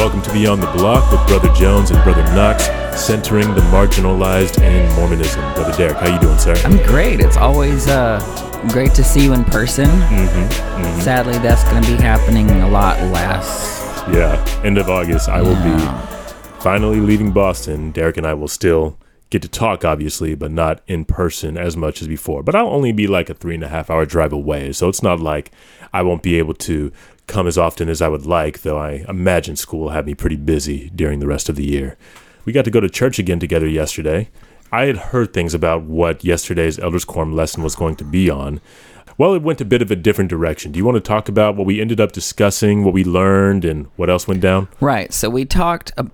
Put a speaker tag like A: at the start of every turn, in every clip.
A: welcome to Beyond the Block with Brother Jones and Brother Knox, centering the marginalized in Mormonism. Brother Derek, how you doing, sir?
B: I'm great. It's always uh, great to see you in person.
A: Mm-hmm,
B: Sadly, that's going to be happening a lot less.
A: Yeah, end of August, I will
B: Yeah.
A: be finally leaving Boston. Derek and I will still get to talk, obviously, but not in person as much as before. But I'll only be like a three and a half hour drive away, so it's not like I won't be able to come as often as I would like, though I imagine school have me pretty busy during the rest of the year. We got to go to church again together yesterday. I had heard things about what yesterday's Elders Quorum lesson was going to be on. Well, it went a bit of a different direction. Do you want to talk about what we ended up discussing, what we learned, and what else went down?
B: Right. So we talked ab-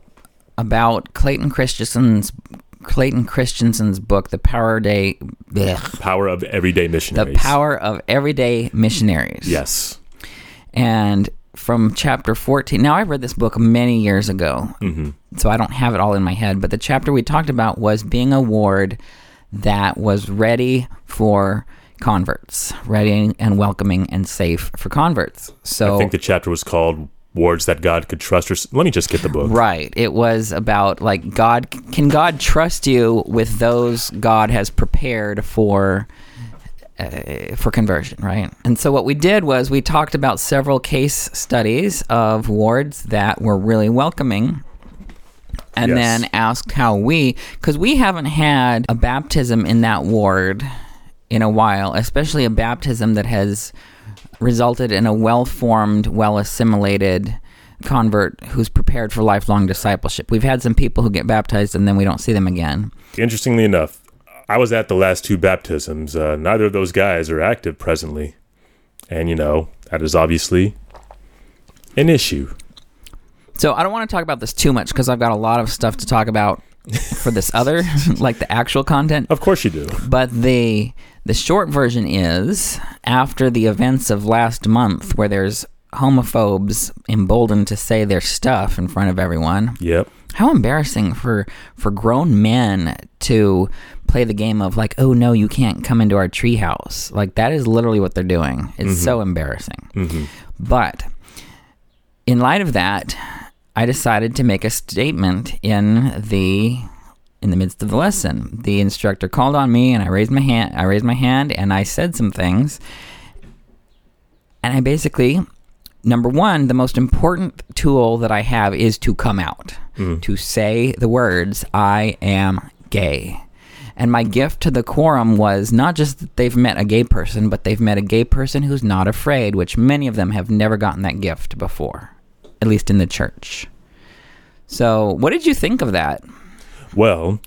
B: about Clayton Christensen's Clayton Christensen's book, The Power Day, blech,
A: Power of Everyday Missionaries.
B: The Power of Everyday Missionaries.
A: Yes.
B: And from chapter 14. Now I read this book many years ago.
A: hmm
B: so I don't have it all in my head, but the chapter we talked about was being a ward that was ready for converts, ready and welcoming and safe for converts. So
A: I think the chapter was called Wards That God Could Trust. Or let me just get the book.
B: right, it was about like God can God trust you with those God has prepared for uh, for conversion, right? And so what we did was we talked about several case studies of wards that were really welcoming and
A: Yes.
B: then asked how we because we haven't had a baptism in that ward in a while especially a baptism that has resulted in a well-formed well-assimilated convert who's prepared for lifelong discipleship we've had some people who get baptized and then we don't see them again
A: Interestingly enough, I was at the last two baptisms. Uh, neither of those guys are active presently. And, you know, that is obviously an issue.
B: so i don't want to talk about this too much because i've got a lot of stuff to talk about for this other like the actual content
A: Of course you do.
B: But the the short version is after the events of last month, where there's homophobes emboldened to say their stuff in front of everyone.
A: Yep.
B: How embarrassing for for grown men to play the game of like, oh no, you can't come into our treehouse. Like that is literally what they're doing. It's so embarrassing.
A: hmm
B: But in light of that, I decided to make a statement in the in the midst of the lesson. The instructor called on me and I raised my hand I raised my hand and I said some things. And I basically number 1, the most important tool that I have is to come out. To say the words I am gay. And my gift to the quorum was not just that they've met a gay person, but they've met a gay person who's not afraid, which many of them have never gotten that gift before, at least in the church. So, what did you think of that?
A: Well,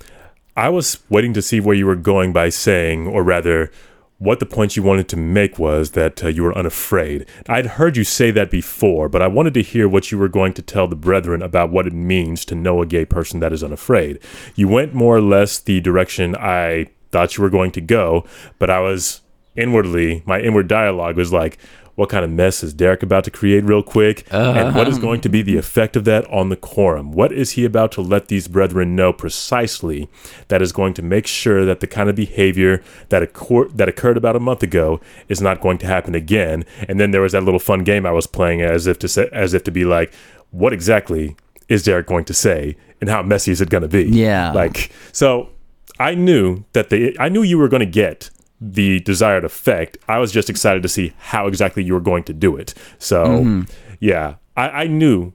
A: I was waiting to see where you were going by saying, or rather, what the point you wanted to make was that uh, you were unafraid. I'd heard you say that before, but I wanted to hear what you were going to tell the brethren about what it means to know a gay person that is unafraid. You went more or less the direction I thought you were going to go, but I was inwardly, my inward dialogue was like, what kind of mess is Derek about to create real quick? and what is uh-huh. going to be the effect of that on the quorum? What is he about to let these brethren know precisely that is going to make sure that the kind of behavior that, occur- that occurred about a month ago is not going to happen again? And then there was that little fun game I was playing as if to say, as if to be like, what exactly is Derek going to say and how messy is it going to be?
B: Yeah.
A: Like, so I knew that the I knew you were going to get the desired effect. I was just excited to see how exactly you were going to do it. So,
B: Mm-hmm.
A: yeah, I, I knew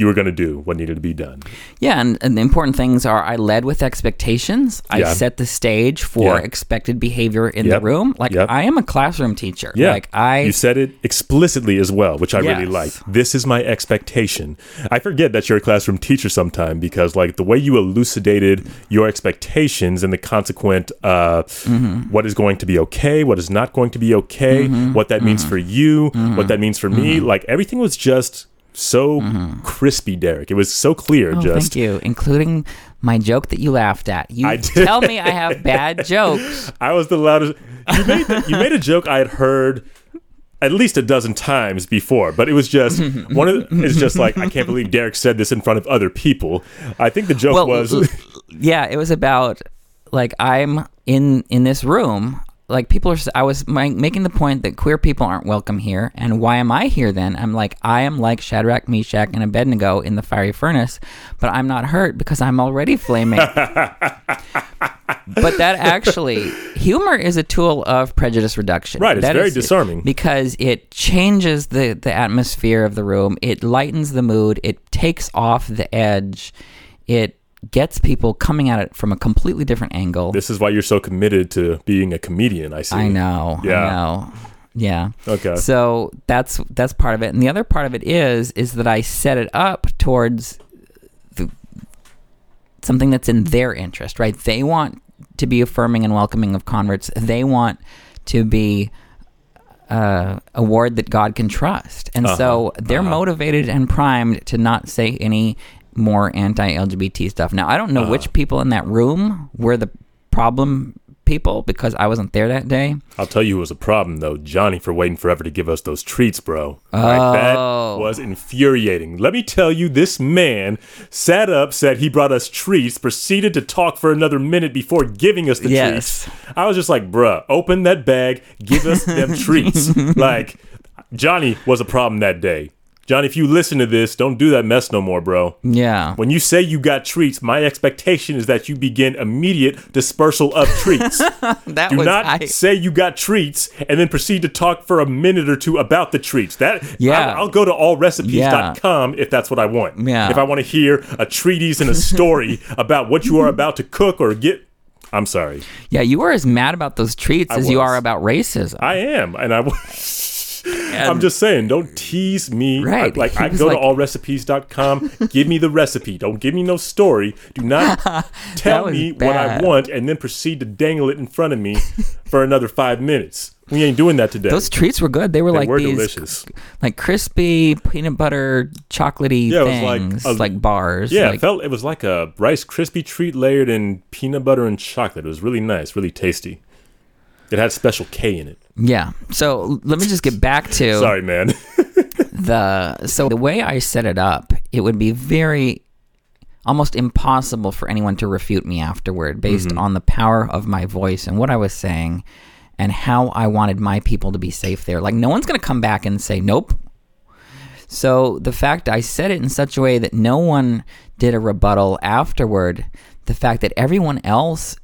A: you were going to do what needed to be done.
B: Yeah, and, and the important things are I led with expectations. I
A: Yeah.
B: set the stage for
A: Yeah.
B: expected behavior in
A: Yep.
B: the room. Like
A: Yep.
B: I am a classroom teacher.
A: Yeah,
B: Like I
A: you said it explicitly as well, which I really like. This is my expectation. I forget that you're a classroom teacher sometime because like the way you elucidated your expectations and the consequent uh,
B: Mm-hmm.
A: what is going to be okay, what is not going to be okay, what that means
B: Mm-hmm.
A: for you, what that means for me, like everything was just so mm-hmm. crispy, Derek. It was so clear.
B: Oh,
A: just
B: thank you, including my joke that you laughed at. You tell me I have bad jokes.
A: I was the loudest. You made the, you made a joke I had heard at least a dozen times before, but it was just one of the, it's just like I can't believe Derek said this in front of other people. I think the joke
B: Well,
A: was
B: yeah, it was about like I'm in in this room like people are. i was my, making the point that queer people aren't welcome here, and why am I here then? I'm like I am like Shadrach, Meshach, and Abednego in the fiery furnace, but I'm not hurt because I'm already flaming. but that actually, humor is a tool of prejudice reduction.
A: Right, it's
B: That
A: very
B: is-
A: disarming.
B: because it changes the the atmosphere of the room. It lightens the mood. It takes off the edge. It gets people coming at it from a completely different angle.
A: This is why you're so committed to being a comedian. I see.
B: I know.
A: Yeah.
B: I know. Yeah.
A: Okay.
B: So that's that's part of it, and the other part of it is is that I set it up towards the, something that's in their interest, right? They want to be affirming and welcoming of converts. They want to be uh, a ward that God can trust, and so
A: Uh-huh.
B: they're
A: Uh-huh.
B: motivated and primed to not say any more anti-LGBT stuff. Now, I don't know
A: Uh-huh.
B: which people in that room were the problem people because I wasn't there that day.
A: I'll tell you it was a problem though, Johnny for waiting forever to give us those treats, bro. Like, that
B: Oh.
A: was infuriating. Let me tell you, this man sat up, said he brought us treats, proceeded to talk for another minute before giving us the
B: Yes.
A: treats. I was just like, bruh, open that bag, give us them treats. Like, Johnny was a problem that day. Johnny, if you listen to this, don't do that mess no more, bro.
B: Yeah.
A: When you say you got treats, my expectation is that you begin immediate dispersal of treats.
B: That
A: Do
B: was
A: not
B: I,
A: say you got treats and then proceed to talk for a minute or two about the treats. That
B: Yeah.
A: I'll, I'll go to allrecipes.com if that's what I want.
B: Yeah.
A: If I want to hear a treatise and a story about what you are about to cook or get I'm sorry.
B: Yeah, you were as mad about those treats
A: I
B: as you are about racism.
A: I am and I I'm just saying, don't tease me.
B: Right.
A: I- like I go
B: like-
A: to allrecipes.com, give me the recipe. Don't give me no story. Do not tell me what I want and then proceed to dangle it in front of me for another five minutes. We ain't doing that today.
B: those treats were good. They were
A: they
B: like
A: were
B: these
A: delicious.
B: like crispy peanut butter chocolatey
A: Yeah, it was like
B: things,
A: a-
B: like, bars.
A: Yeah,
B: like,
A: it felt it was like a Rice Krispie treat layered in peanut butter and chocolate. It was really nice, really tasty. It had special K in it.
B: Yeah. So let me just get back to
A: Sorry, man.
B: the so the way I set it up, it would be very almost impossible for anyone to refute me afterward based
A: Mm-hmm.
B: on the power of my voice and what I was saying and how I wanted my people to be safe there. Like no one's going to come back and say nope. So the fact I said it in such a way that no one did a rebuttal afterward, the fact that everyone else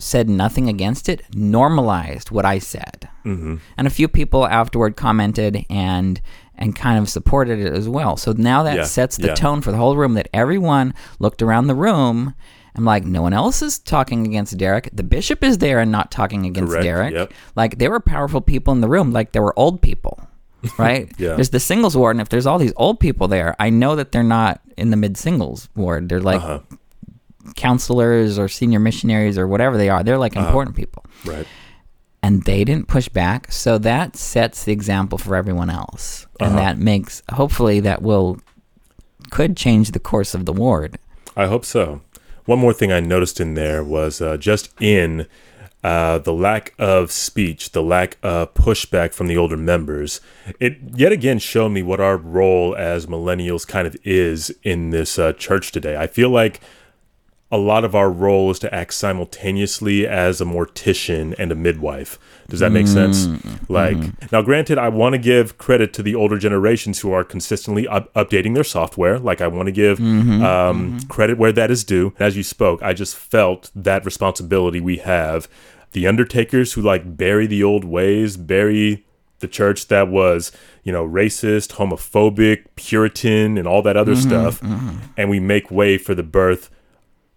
B: said nothing against it normalized what I said. Mm-hmm. And a few people afterward commented and and kind of supported it as well. So now that
A: Yeah,
B: sets the
A: yeah.
B: tone for the whole room that everyone looked around the room and like no one else is talking against Derek. The bishop is there and not talking against
A: Correct,
B: Derek.
A: yep.
B: Like there were powerful people in the room, like there were old people. Right?
A: Yeah.
B: There's the singles ward, and if there's all these old people there, I know that they're not in the mid singles ward. They're like
A: Uh-huh.
B: Counselors or senior missionaries or whatever they are. They're like
A: Uh-huh.
B: important people.
A: right.
B: And they didn't push back. So that sets the example for everyone else. And
A: Uh-huh.
B: that makes, hopefully, that will, could change the course of the ward.
A: I hope so. One more thing I noticed in there was uh, just in uh, the lack of speech, the lack of pushback from the older members. It yet again showed me what our role as millennials kind of is in this uh, church today. I feel like a lot of our role is to act simultaneously as a mortician and a midwife. Does that make mm. sense? Mm-hmm. Like, now, granted, I want to give credit to the older generations who are consistently up- updating their software. Like, I want to give mm-hmm. um, mm-hmm. credit where that is due. As you spoke, I just felt that responsibility we have. The undertakers who like bury the old ways, bury the church that was, you know, racist, homophobic, Puritan, and all that other stuff, and we make way for the birth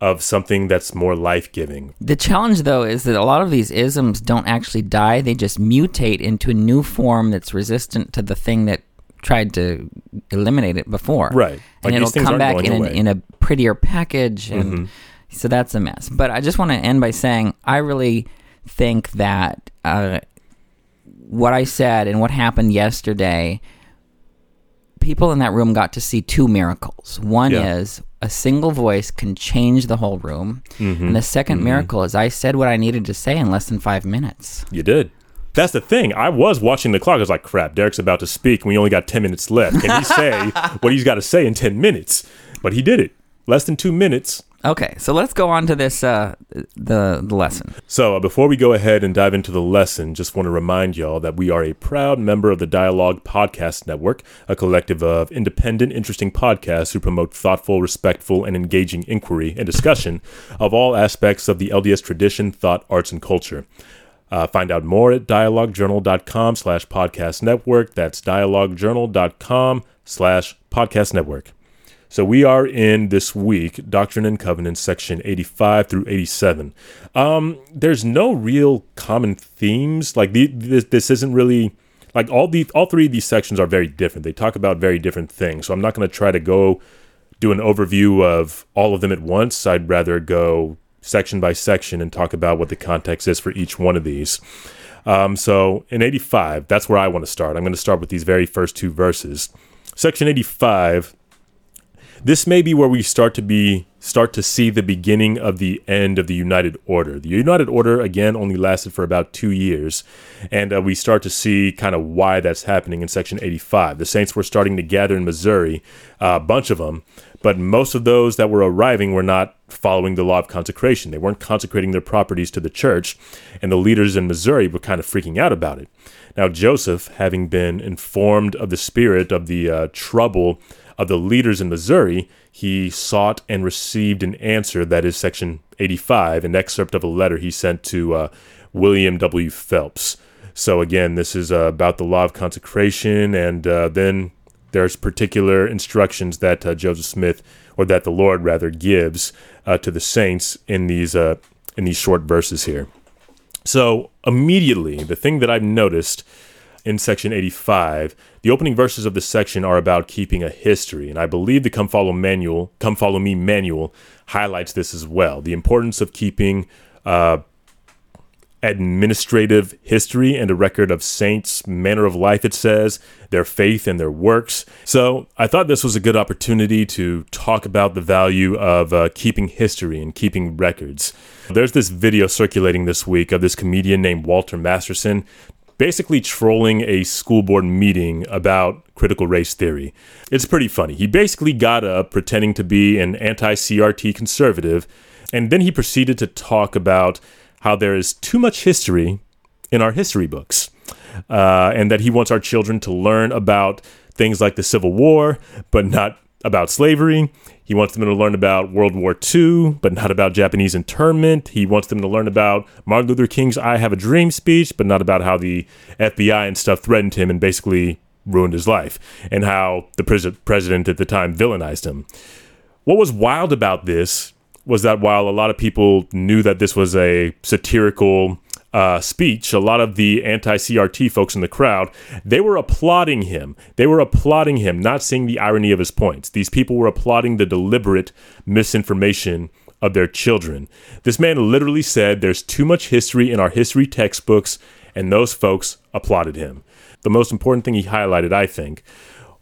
A: of something that's more life giving.
B: The challenge, though, is that a lot of these isms don't actually die. They just mutate into a new form that's resistant to the thing that tried to eliminate it before.
A: Right.
B: And it'll come back in, an.
A: Mm-hmm.
B: in a prettier package. And so that's a mess. But I just want to end by saying I really think that uh, what I said and what happened yesterday, people in that room got to see two miracles. One
A: Yeah.
B: is a single voice can change the whole room.
A: Mm-hmm.
B: And the 2nd miracle is I said what I needed to say in less than five minutes.
A: You did. That's the thing. I was watching the clock. I was like, crap, Derek's about to speak, and we only got 10 minutes left. Can he say what he's got to say in 10 minutes? But he did it. Less than two minutes.
B: Okay, so let's go on to this uh, the the lesson.
A: So, uh, before we go ahead and dive into the lesson, just want to remind y'all that we are a proud member of the Dialogue Podcast Network, a collective of independent, interesting podcasts who promote thoughtful, respectful, and engaging inquiry and discussion of all aspects of the LDS tradition, thought, arts, and culture. Uh, find out more at dialoguejournal.com slash podcast network. That's dialoguejournal.com slash podcast network. So we are in this week, Doctrine and Covenants, section 85 through 87. Um, there's no real common themes. Like the, this, this isn't really like all the all three of these sections are very different. They talk about very different things. So I'm not going to try to go do an overview of all of them at once. I'd rather go section by section and talk about what the context is for each one of these. Um, so in 85, that's where I want to start. I'm going to start with these very first two verses. Section 85 this may be where we start to be start to see the beginning of the end of the United Order. The United Order again only lasted for about two years, and uh, we start to see kind of why that's happening in Section 85. The Saints were starting to gather in Missouri, uh, a bunch of them, but most of those that were arriving were not following the law of consecration. They weren't consecrating their properties to the church, and the leaders in Missouri were kind of freaking out about it. Now Joseph, having been informed of the spirit of the uh, trouble of the leaders in Missouri, he sought and received an answer that is Section 85, an excerpt of a letter he sent to uh, William W. Phelps. So, again, this is uh, about the law of consecration, and uh, then there's particular instructions that uh, Joseph Smith, or that the Lord rather, gives uh, to the saints in these in these short verses here. So, immediately, the thing that I've noticed in section 85. The opening verses of the section are about keeping a history, and I believe the Come Follow Manual, Come Follow Me manual highlights this as well. The importance of keeping uh, administrative history and a record of saints' manner of life, it says, their faith and their works. So I thought this was a good opportunity to talk about the value of uh, keeping history and keeping records. There's this video circulating this week of this comedian named Walter Masterson basically trolling a school board meeting about critical race theory. It's pretty funny. He basically got up pretending to be an anti CRT conservative, and then he proceeded to talk about how there is too much history in our history books, uh, and that he wants our children to learn about things like the Civil War, but not about slavery. He wants them to learn about World War II, but not about Japanese internment. He wants them to learn about Martin Luther King's I Have a Dream speech, but not about how the FBI and stuff threatened him and basically ruined his life, and how the pres- president at the time villainized him. What was wild about this was that while a lot of people knew that this was a satirical uh, speech, a lot of the anti CRT folks in the crowd, they were applauding him. They were applauding him, not seeing the irony of his points. These people were applauding the deliberate misinformation of their children. This man literally said there's too much history in our history textbooks, and those folks applauded him. The most important thing he highlighted, I think,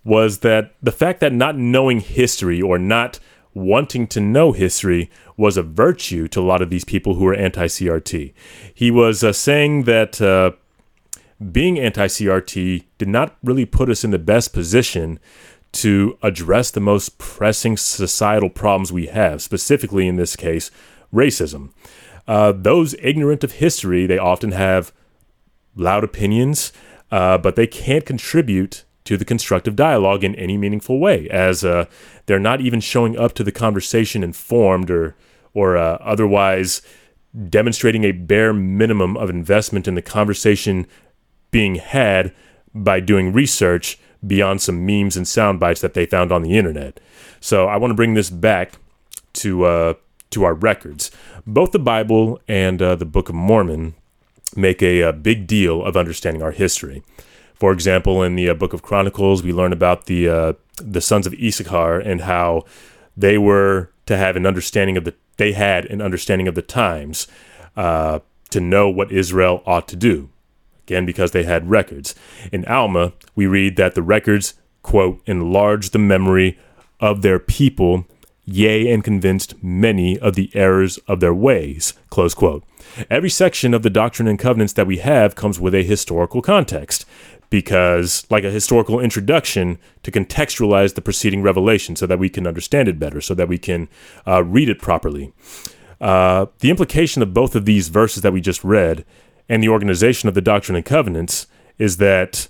A: was that the fact that not knowing history or not wanting to know history was a virtue to a lot of these people who were anti CRT. He was uh, saying that uh, being anti CRT did not really put us in the best position to address the most pressing societal problems we have, specifically in this case, racism. Uh, those ignorant of history, they often have loud opinions, uh, but they can't contribute to the constructive dialogue in any meaningful way, as uh, they're not even showing up to the conversation informed or or uh, otherwise demonstrating a bare minimum of investment in the conversation being had by doing research beyond some memes and sound bites that they found on the internet. So I want to bring this back to uh, to our records. Both the Bible and uh, the Book of Mormon make a, a, big deal of understanding our history. For example, in the uh, Book of Chronicles, we learn about the uh, the sons of Issachar and how they were to have an understanding of the they had an understanding of the times uh, to know what Israel ought to do. Again, because they had records. In Alma, we read that the records, quote, enlarged the memory of their people, yea, and convinced many of the errors of their ways, close quote. Every section of the Doctrine and Covenants that we have comes with a historical context. Because, like a historical introduction, to contextualize the preceding revelation so that we can understand it better, so that we can uh, read it properly. Uh, the implication of both of these verses that we just read and the organization of the Doctrine and Covenants is that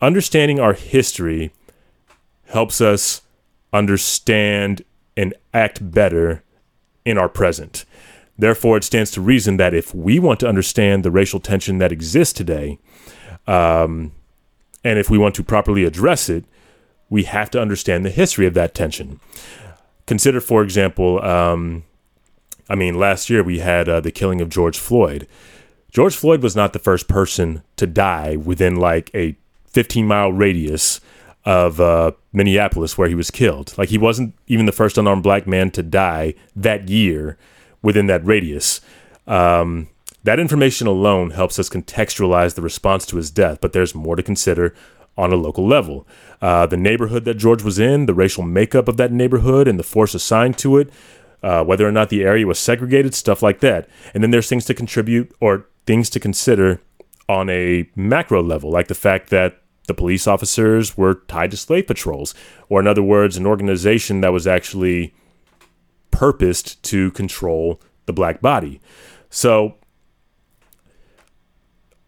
A: understanding our history helps us understand and act better in our present. Therefore, it stands to reason that if we want to understand the racial tension that exists today, um, and if we want to properly address it, we have to understand the history of that tension. Consider, for example, um, I mean, last year we had uh, the killing of George Floyd. George Floyd was not the first person to die within like a 15 mile radius of uh, Minneapolis where he was killed. Like he wasn't even the first unarmed black man to die that year within that radius. Um, that information alone helps us contextualize the response to his death, but there's more to consider on a local level. Uh, the neighborhood that George was in, the racial makeup of that neighborhood, and the force assigned to it, uh, whether or not the area was segregated, stuff like that. And then there's things to contribute or things to consider on a macro level, like the fact that the police officers were tied to slave patrols, or in other words, an organization that was actually purposed to control the black body. So,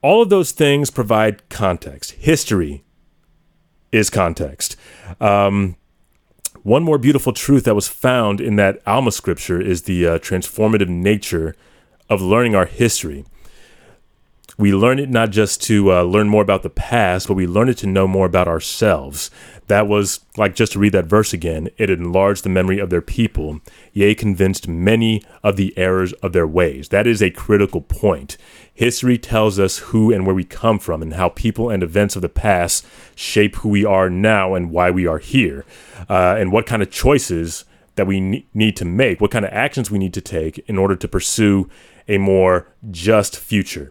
A: all of those things provide context. History is context. Um, one more beautiful truth that was found in that Alma scripture is the uh, transformative nature of learning our history we learn it not just to uh, learn more about the past, but we learn it to know more about ourselves. That was like just to read that verse again, it enlarged the memory of their people, yea, convinced many of the errors of their ways. That is a critical point. History tells us who and where we come from and how people and events of the past shape who we are now and why we are here, uh, and what kind of choices that we ne- need to make, what kind of actions we need to take in order to pursue a more just future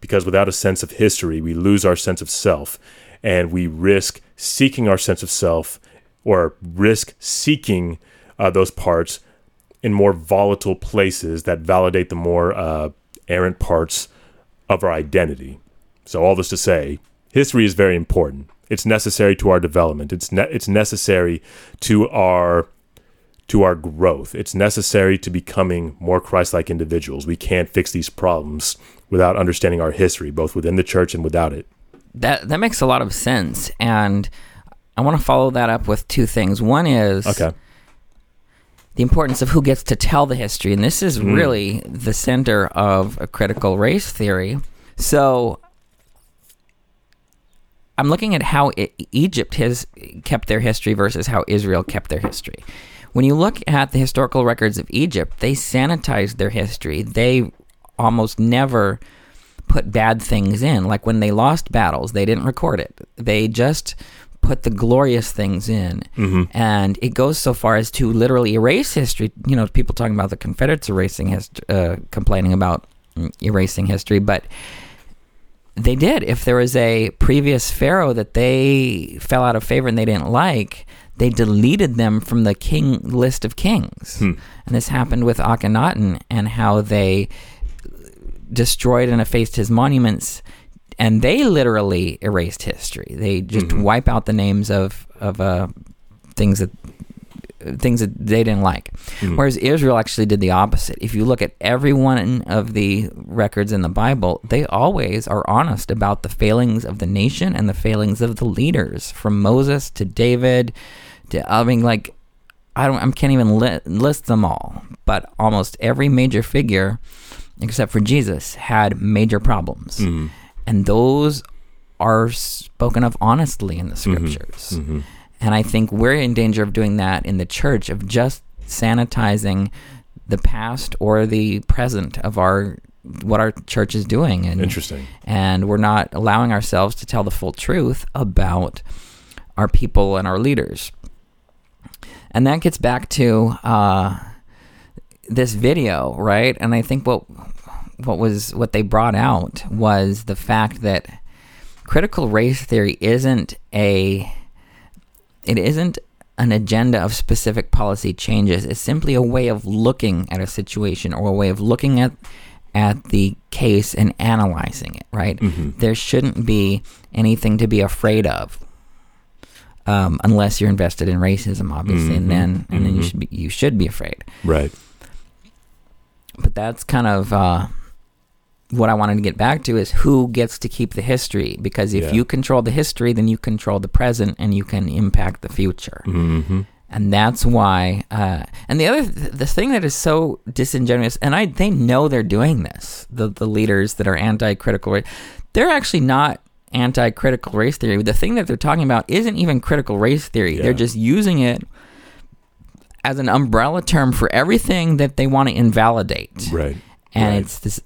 A: because without a sense of history, we lose our sense of self and we risk seeking our sense of self or risk seeking uh, those parts in more volatile places that validate the more uh, errant parts of our identity. So, all this to say, history is very important. It's necessary to our development. It's ne- it's necessary to our to our growth. It's necessary to becoming more Christ-like individuals. We can't fix these problems without understanding our history, both within the church and without it.
B: That that makes a lot of sense, and I want to follow that up with two things. One is
A: okay.
B: the importance of who gets to tell the history, and this is mm. really the center of a critical race theory. So. I'm looking at how it, Egypt has kept their history versus how Israel kept their history. When you look at the historical records of Egypt, they sanitized their history. They almost never put bad things in. Like when they lost battles, they didn't record it. They just put the glorious things in.
A: Mm-hmm.
B: And it goes so far as to literally erase history. You know, people talking about the Confederates erasing history, uh, complaining about erasing history, but they did. If there was a previous pharaoh that they fell out of favor and they didn't like, they deleted them from the king list of kings.
A: Hmm.
B: And this happened with Akhenaten and how they destroyed and effaced his monuments and they literally erased history. They just mm-hmm. wipe out the names of of uh, things that things that they didn't like. Mm-hmm. Whereas Israel actually did the opposite. If you look at every one of the records in the Bible, they always are honest about the failings of the nation and the failings of the leaders, from Moses to David to I mean, like I don't, I can't even li- list them all, but almost every major figure, except for Jesus, had major problems,
A: mm-hmm.
B: and those are spoken of honestly in the
A: mm-hmm.
B: scriptures.
A: Mm-hmm.
B: And I think we're in danger of doing that in the church of just sanitizing the past or the present of our what our church is doing and
A: interesting
B: and we're not allowing ourselves to tell the full truth about our people and our leaders and that gets back to uh, this video, right? And I think what what was what they brought out was the fact that critical race theory isn't a it isn't an agenda of specific policy changes. It's simply a way of looking at a situation or a way of looking at at the case and analyzing it, right? Mm-hmm. There shouldn't be anything to be afraid of. Um, unless you're invested in racism, obviously, and mm-hmm. then and then you mm-hmm. should be you should be afraid.
A: Right.
B: But that's kind of uh, what I wanted to get back to is who gets to keep the history because if
A: Yeah.
B: you control the history, then you control the present and you can impact the future.
A: Mm-hmm.
B: And that's why. Uh, and the other, th- the thing that is so disingenuous, and I, they know they're doing this. The the leaders that are anti-critical race, they're actually not anti-critical race theory. The thing that they're talking about isn't even critical race theory.
A: Yeah.
B: They're just using it as an umbrella term for everything that they want to invalidate
A: Right.
B: and
A: Right.
B: it's this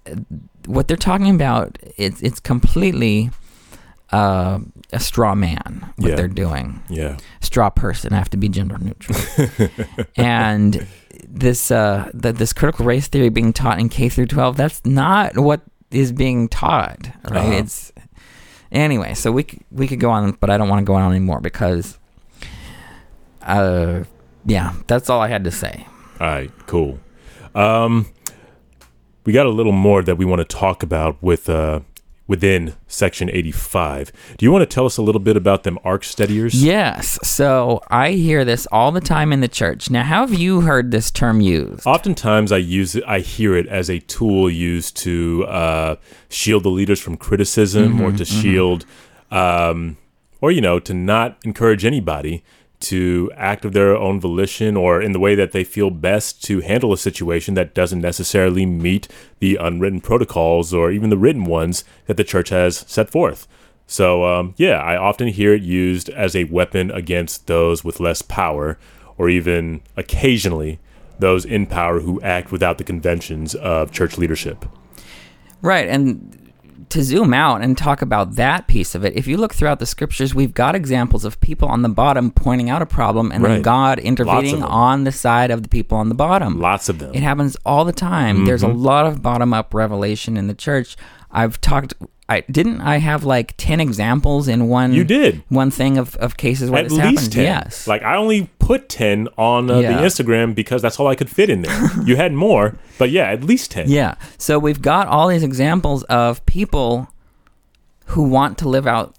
B: what they're talking about it's it's completely uh, a straw man what
A: Yeah.
B: they're doing
A: Yeah.
B: straw person I have to be gender neutral and this uh the, this critical race theory being taught in K through 12 that's not what is being taught right
A: Uh-huh.
B: it's anyway so we c- we could go on but I don't want to go on anymore because uh yeah that's all I had to say
A: All right, cool. Um, we got a little more that we want to talk about with uh, within Section 85. Do you want to tell us a little bit about them ark steadiers?
B: Yes. So I hear this all the time in the church. Now, how have you heard this term used?
A: Oftentimes, I use it. I hear it as a tool used to uh, shield the leaders from criticism, or to shield, um, or you know, to not encourage anybody to act of their own volition or in the way that they feel best to handle a situation that doesn't necessarily meet the unwritten protocols or even the written ones that the church has set forth. So, um, yeah, I often hear it used as a weapon against those with less power, or even occasionally those in power who act without the conventions of church leadership.
B: Right. And to zoom out and talk about that piece of it, if you look throughout the scriptures, we've got examples of people on the bottom pointing out a problem and then God intervening on the side of the people on the bottom.
A: Lots of them.
B: It happens all the time. There's a
A: Mm-hmm.
B: lot of bottom up revelation in the church. I've talked. I didn't. I have like ten examples in one.
A: You did.
B: one thing of, of cases where
A: At least
B: happened.
A: 10.
B: Yes.
A: Like, I only put 10 on uh,
B: Yeah.
A: the Instagram because that's all I could fit in there. you had more, but yeah, at least 10.
B: Yeah. So we've got all these examples of people who want to live out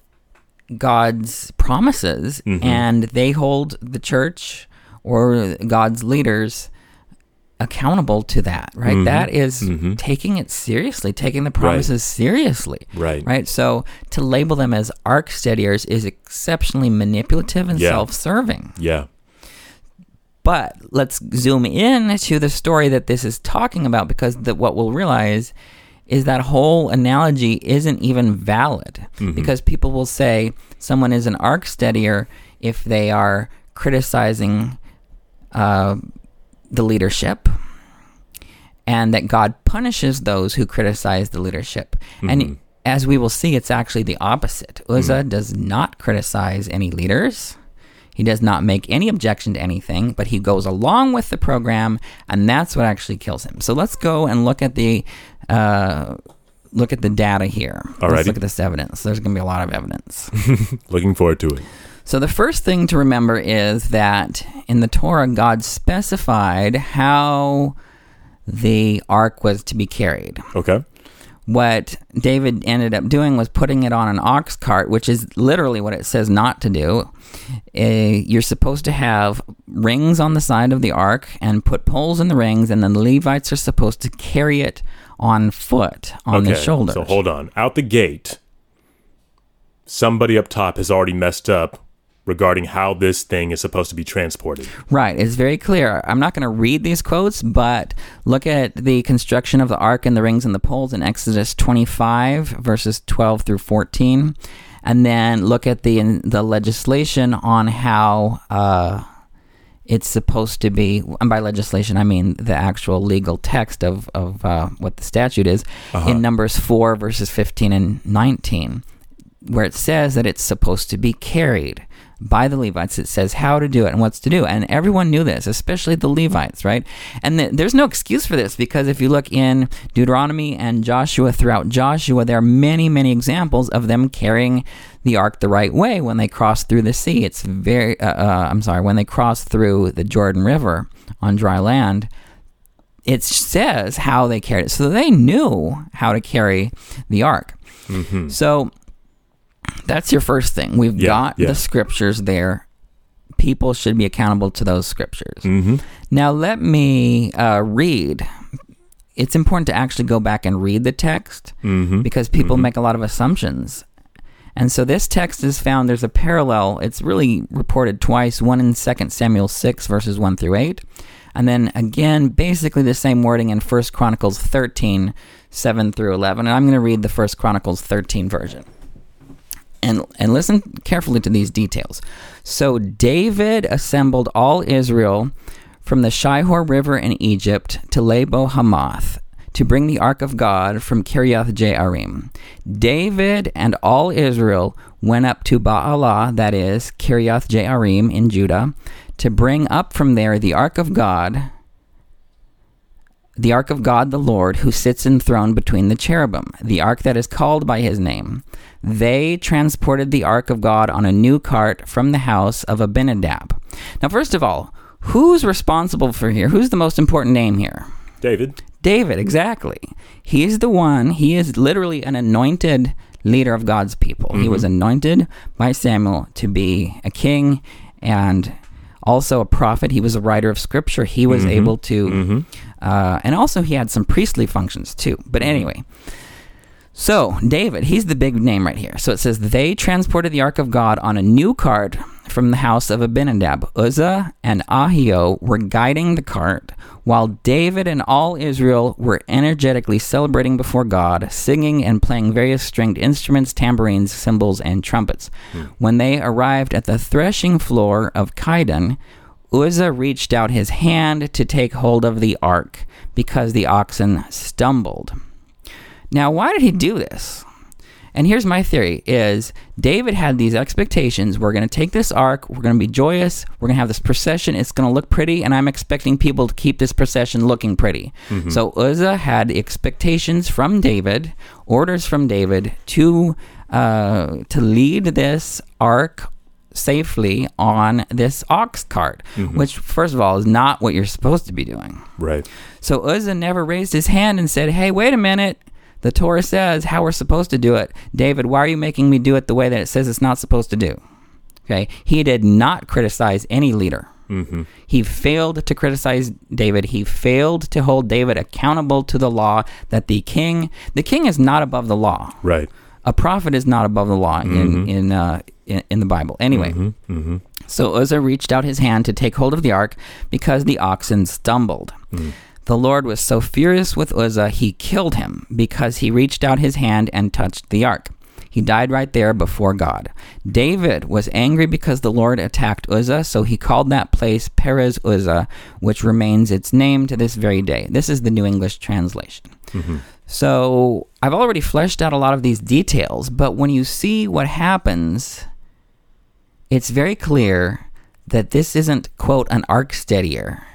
B: God's promises
A: Mm-hmm.
B: and they hold the church or God's leaders accountable to that, right?
A: Mm-hmm.
B: That is taking it seriously, taking the promises seriously.
A: Right.
B: Right. So to label them as ark steadiers is exceptionally manipulative and
A: Yeah.
B: self-serving.
A: Yeah.
B: But let's zoom in to the story that this is talking about because the, what we'll realize is that whole analogy isn't even valid because people will say someone is an ark steadier if they are criticizing uh, the leadership and that God punishes those who criticize the leadership. And as we will see, it's actually the opposite. Uzzah does not criticize any leaders. He does not make any objection to anything, but he goes along with the program, and that's what actually kills him. So let's go and look at the uh, look at the data here.
A: All right.
B: Let's look at this evidence. There's going to be a lot of evidence.
A: Looking forward to it.
B: So the first thing to remember is that in the Torah, God specified how the ark was to be carried.
A: Okay.
B: What David ended up doing was putting it on an ox cart, which is literally what it says not to do. Uh, you're supposed to have rings on the side of the ark and put poles in the rings, and then the Levites are supposed to carry it on foot on
A: okay.
B: their shoulders.
A: So hold on. Out the gate, somebody up top has already messed up regarding how this thing is supposed to be transported.
B: Right. It's very clear. I'm not going to read these quotes, but look at the construction of the ark and the rings and the poles in Exodus 25, verses 12 through 14. And then look at the the legislation on how uh, it's supposed to be. And by legislation, I mean the actual legal text of, of uh, what the statute is in Numbers 4, verses 15 and 19, where it says that it's supposed to be carried by the Levites. It says how to do it and what's to do. And everyone knew this, especially the Levites, right? And th- there's no excuse for this because if you look in Deuteronomy and Joshua, throughout Joshua, there are many, many examples of them carrying the ark the right way when they cross through the sea. It's very, uh, uh, I'm sorry, when they cross through the Jordan River on dry land it says how they carried it. So they knew how to carry the ark. So that's your first thing. We've
A: Yeah,
B: got
A: yeah.
B: the scriptures there. People should be accountable to those scriptures.
A: Mm-hmm.
B: Now, let me uh, read. It's important to actually go back and read the text
A: Mm-hmm.
B: because people make a lot of assumptions. And so this text is found, there's a parallel. It's really reported twice, one in 2 Samuel 6, verses 1 through 8. And then again, basically the same wording in 1 Chronicles 13, 7 through 11. And I'm going to read the 1 Chronicles 13 version. And, and listen carefully to these details. So David assembled all Israel from the Shihor River in Egypt to Labo Hamath to bring the ark of God from Kiriath Jearim. David and all Israel went up to Baalah, that is Kiriath Jearim in Judah, to bring up from there the ark of God, the ark of God the Lord, who sits enthroned between the cherubim, the ark that is called by his name. They transported the ark of God on a new cart from the house of Abinadab. Now, first of all, who's responsible for here? Who's the most important name here?
A: David.
B: David, exactly. He is the one, he is literally an anointed leader of God's people. He mm-hmm. was anointed by Samuel to be a king and also a prophet. He was a writer of scripture. He was able to, uh, and also he had some priestly functions too. But anyway, so, David, he's the big name right here. So it says, They transported the ark of God on a new cart from the house of Abinadab. Uzzah and Ahio were guiding the cart, while David and all Israel were energetically celebrating before God, singing and playing various stringed instruments, tambourines, cymbals, and trumpets. Hmm. When they arrived at the threshing floor of Kidon, Uzzah reached out his hand to take hold of the ark because the oxen stumbled. Now, why did he do this? And here's my theory is David had these expectations. We're going to take this ark, we're going to be joyous, we're going to have this procession, it's going to look pretty, and I'm expecting people to keep this procession looking pretty. So Uzzah had expectations from David, orders from David to uh, to lead this ark safely on this ox cart, which first of all is not what you're supposed to be doing.
A: Right.
B: So Uzzah never raised his hand and said, Hey, wait a minute. The Torah says how we're supposed to do it. David, why are you making me do it the way that it says it's not supposed to do? Okay. He did not criticize any leader.
A: Mm-hmm.
B: He failed to criticize David. He failed to hold David accountable to the law that the king, the king is not above the law.
A: Right.
B: A prophet is not above the law in in, uh, in in the Bible. Anyway,
A: Mm-hmm.
B: so Uzzah reached out his hand to take hold of the ark because the oxen stumbled. The Lord was so furious with Uzzah, he killed him because he reached out his hand and touched the ark. He died right there before God. David was angry because the Lord attacked Uzzah, so he called that place Perez Uzzah, which remains its name to this very day. This is the New English translation. Mm-hmm. So I've already fleshed out a lot of these details, but when you see what happens, it's very clear that this isn't, quote, an ark steadier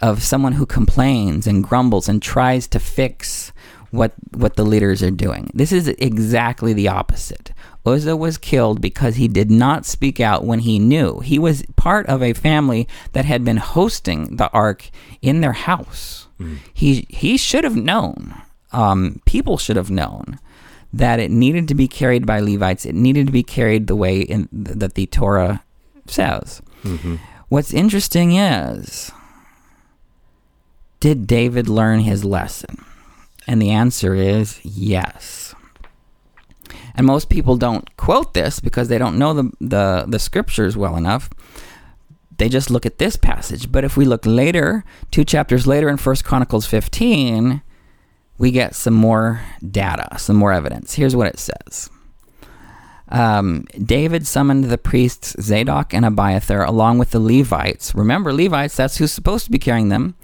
B: of someone who complains and grumbles and tries to fix what what the leaders are doing. This is exactly the opposite. Uzzah was killed because he did not speak out when he knew. He was part of a family that had been hosting the ark in their house. He he should have known. Um, people should have known that it needed to be carried by Levites. It needed to be carried the way in, that the Torah says. What's interesting is, did David learn his lesson? And the answer is yes. And most people don't quote this because they don't know the, the, the scriptures well enough. They just look at this passage. But if we look later, two chapters later in First Chronicles 15, we get some more data, some more evidence. Here's what it says. Um, David summoned the priests Zadok and Abiathar along with the Levites. Remember, Levites, that's who's supposed to be carrying them.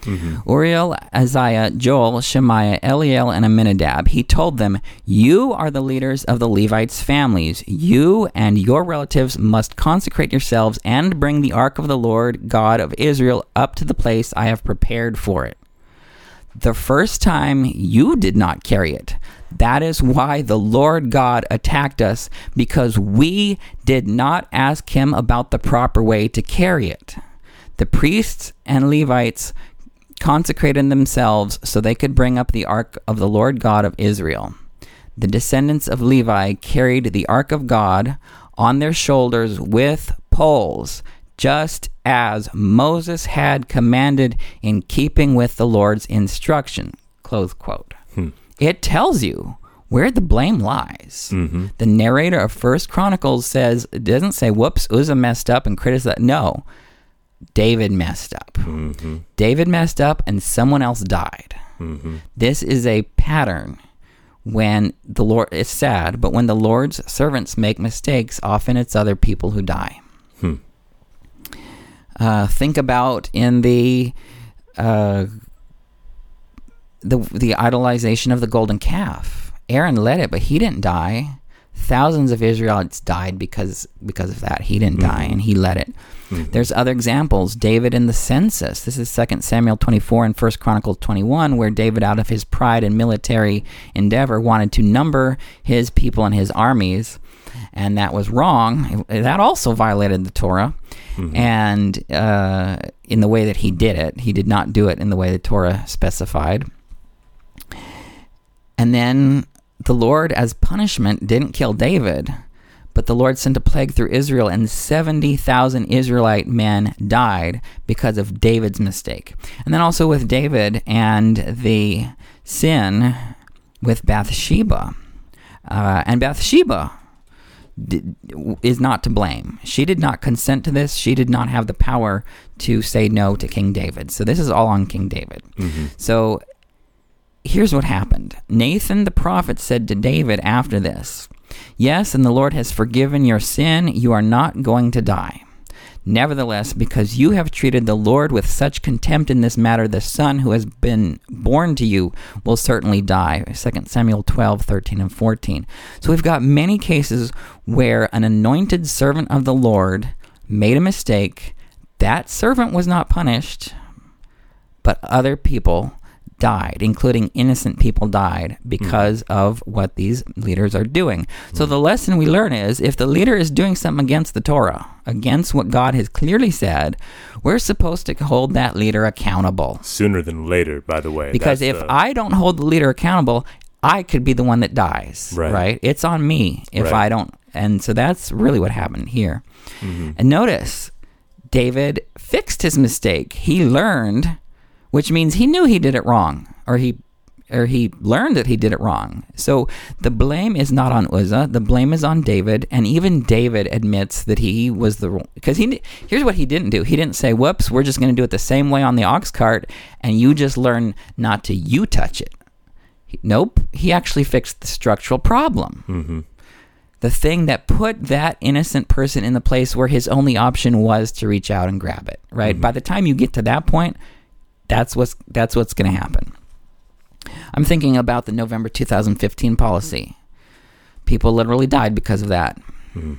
B: Uriel, Asaiah, Joel, Shemaiah, Eliel, and Amminadab. He told them, You are the leaders of the Levites' families. You and your relatives must consecrate yourselves and bring the ark of the Lord God of Israel up to the place I have prepared for it the first time you did not carry it. That is why the Lord God attacked us because we did not ask him about the proper way to carry it. The priests and Levites consecrated themselves so they could bring up the ark of the Lord God of Israel. The descendants of Levi carried the ark of God on their shoulders with poles, just as Moses had commanded in keeping with the Lord's instruction. Quote. Hmm. It tells you where the blame lies. The narrator of First Chronicles says it doesn't say, "Whoops, Uzzah messed up and criticized." No, David messed up. David messed up, and someone else died. This is a pattern. When the Lord, it's sad, but when the Lord's servants make mistakes, often it's other people who die. Uh, think about in the uh, the the idolization of the golden calf. Aaron led it, but he didn't die. Thousands of Israelites died because because of that. He didn't mm-hmm. die, and he led it. Mm-hmm. There's other examples. David in the census. This is 2 Samuel 24 and 1 Chronicles 21, where David, out of his pride and military endeavor, wanted to number his people and his armies, and that was wrong. That also violated the Torah, mm-hmm. and uh, in the way that he did it, he did not do it in the way the Torah specified. And then the Lord, as punishment, didn't kill David, but the Lord sent a plague through Israel, and 70,000 Israelite men died because of David's mistake. And then also with David and the sin with Bathsheba. Uh, and Bathsheba did, is not to blame. She did not consent to this. She did not have the power to say no to King David. So this is all on King David. So here's what happened Nathan the prophet said to David after this Yes, and the Lord has forgiven your sin. You are not going to die. Nevertheless, because you have treated the Lord with such contempt in this matter, the son who has been born to you will certainly die. 2 Samuel 12, 13, and 14. So we've got many cases where an anointed servant of the Lord made a mistake. That servant was not punished, but other people died, including innocent people died because of what these leaders are doing. So the lesson we learn is if the leader is doing something against the Torah, against what God has clearly said, we're supposed to hold that leader accountable.
A: Sooner than later, by the way.
B: Because if
A: the-
B: I don't hold the leader accountable, I could be the one that dies.
A: Right.
B: It's on me if
A: Right.
B: I don't. And so that's really what happened here.
A: Mm-hmm.
B: And notice, David fixed his mistake. He learned, which means he knew he did it wrong, or he. Or he learned that he did it wrong. So the blame is not on Uzzah. The blame is on David, and even David admits that he was the wrong because he. Here's what he didn't do. He didn't say, "Whoops, we're just going to do it the same way on the ox cart," and you just learn not to you touch it. He- Nope. He actually fixed the structural problem. Mm-hmm. The thing that put that innocent person in the place where his only option was to reach out and grab it. Right. Mm-hmm. By the time you get to that point, that's what's that's what's going to happen. I'm thinking about the November 2015 policy. People literally died because of that. Hmm.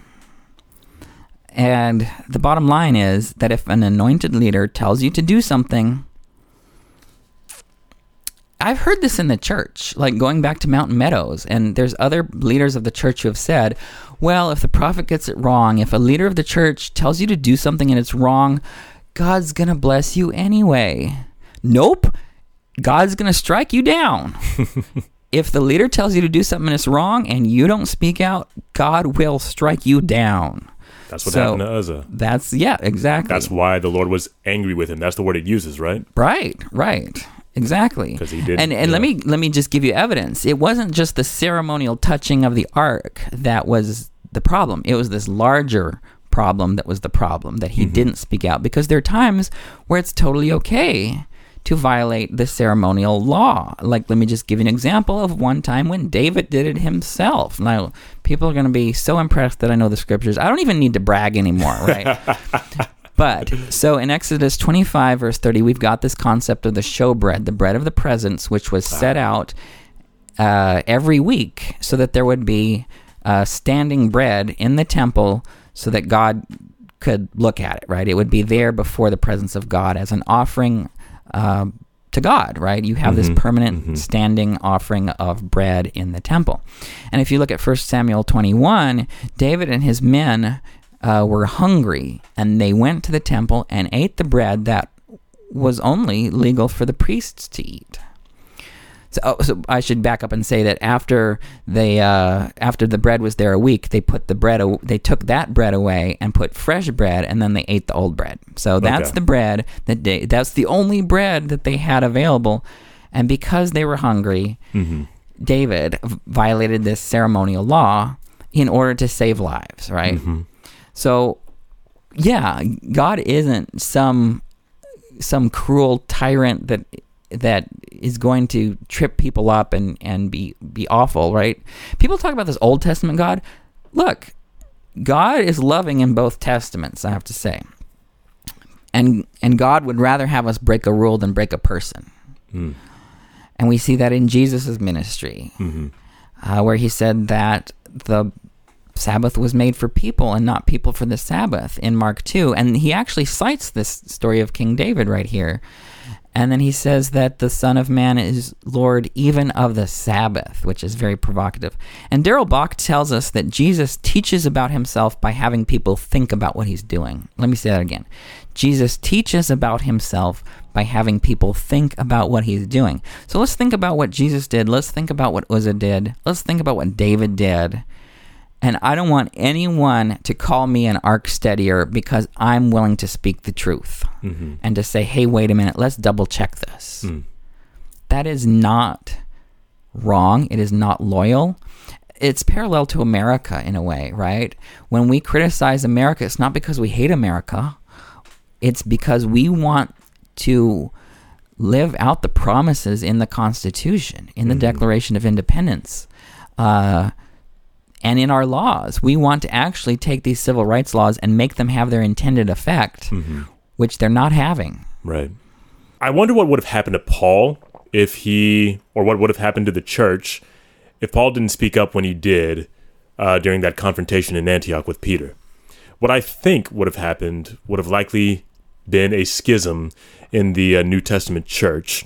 B: And the bottom line is that if an anointed leader tells you to do something, I've heard this in the church, like going back to Mountain Meadows, and there's other leaders of the church who have said, well, if the prophet gets it wrong, if a leader of the church tells you to do something and it's wrong, God's going to bless you anyway. Nope. God's going to strike you down. if the leader tells you to do something that's wrong and you don't speak out, God will strike you down.
A: That's what
B: So-
A: happened to Uzzah.
B: That's, yeah, exactly.
A: That's why the Lord was angry with him. That's the word it uses, right?
B: Right, right. Exactly.
A: 'Cause he didn't,
B: And and let me let me just give you evidence. It wasn't just the ceremonial touching of the ark that was the problem. It was this larger problem that was the problem that he
A: Mm-hmm.
B: didn't speak out because there are times where it's totally okay to violate the ceremonial law. Like let me just give you an example of one time when David did it himself. Now, people are going to be so impressed that I know the scriptures. I don't even need to brag anymore, right? But so in Exodus 25, verse 30, we've got this concept of the showbread, the bread of the presence, which was set out uh, every week so that there would be uh, standing bread in the temple so that God could look at it, right? It would be there before the presence of God as an offering uh, to God, right? You have this permanent standing offering of bread in the temple. And if you look at 1 Samuel 21, David and his men uh, were hungry and they went to the temple and ate the bread that was only legal for the priests to eat. So, oh, so I should back up and say that after they uh, after the bread was there a week, they put the bread aw- they took that bread away and put fresh bread, and then they ate the old bread. So that's
A: Okay.
B: the bread that they, that's the only bread that they had available, and because they were hungry, David v- violated this ceremonial law in order to save lives. Right. So, yeah, God isn't some some cruel tyrant that that is going to trip people up and and be be awful, right? People talk about this Old Testament God. Look, God is loving in both testaments, I have to say. And and God would rather have us break a rule than break a person. And we see that in Jesus' ministry, uh, where he said that the Sabbath was made for people and not people for the Sabbath in Mark 2. And he actually cites this story of King David right here. And then he says that the Son of Man is Lord even of the Sabbath, which is very provocative. And Darrell Bock tells us that Jesus teaches about himself by having people think about what he's doing. Let me say that again. Jesus teaches about himself by having people think about what he's doing. So let's think about what Jesus did. Let's think about what Uzzah did. Let's think about what David did. And I don't want anyone to call me an ark steadier because I'm willing to speak the truth mm-hmm. and to say, hey, wait a minute, let's double check this. Mm. That is not wrong. It is not loyal. It's parallel to America in a way, right? When we criticize America, it's not because we hate America, it's because we want to live out the promises in the Constitution, in the mm. Declaration of Independence. Uh, and in our laws. We want to actually take these civil rights laws and make them have their intended effect, which they're not having.
A: Right. I wonder what would have happened to Paul if he, or what would have happened to the church if Paul didn't speak up when he did uh, during that confrontation in Antioch with Peter. What I think would have happened would have likely been a schism in the uh, New Testament church,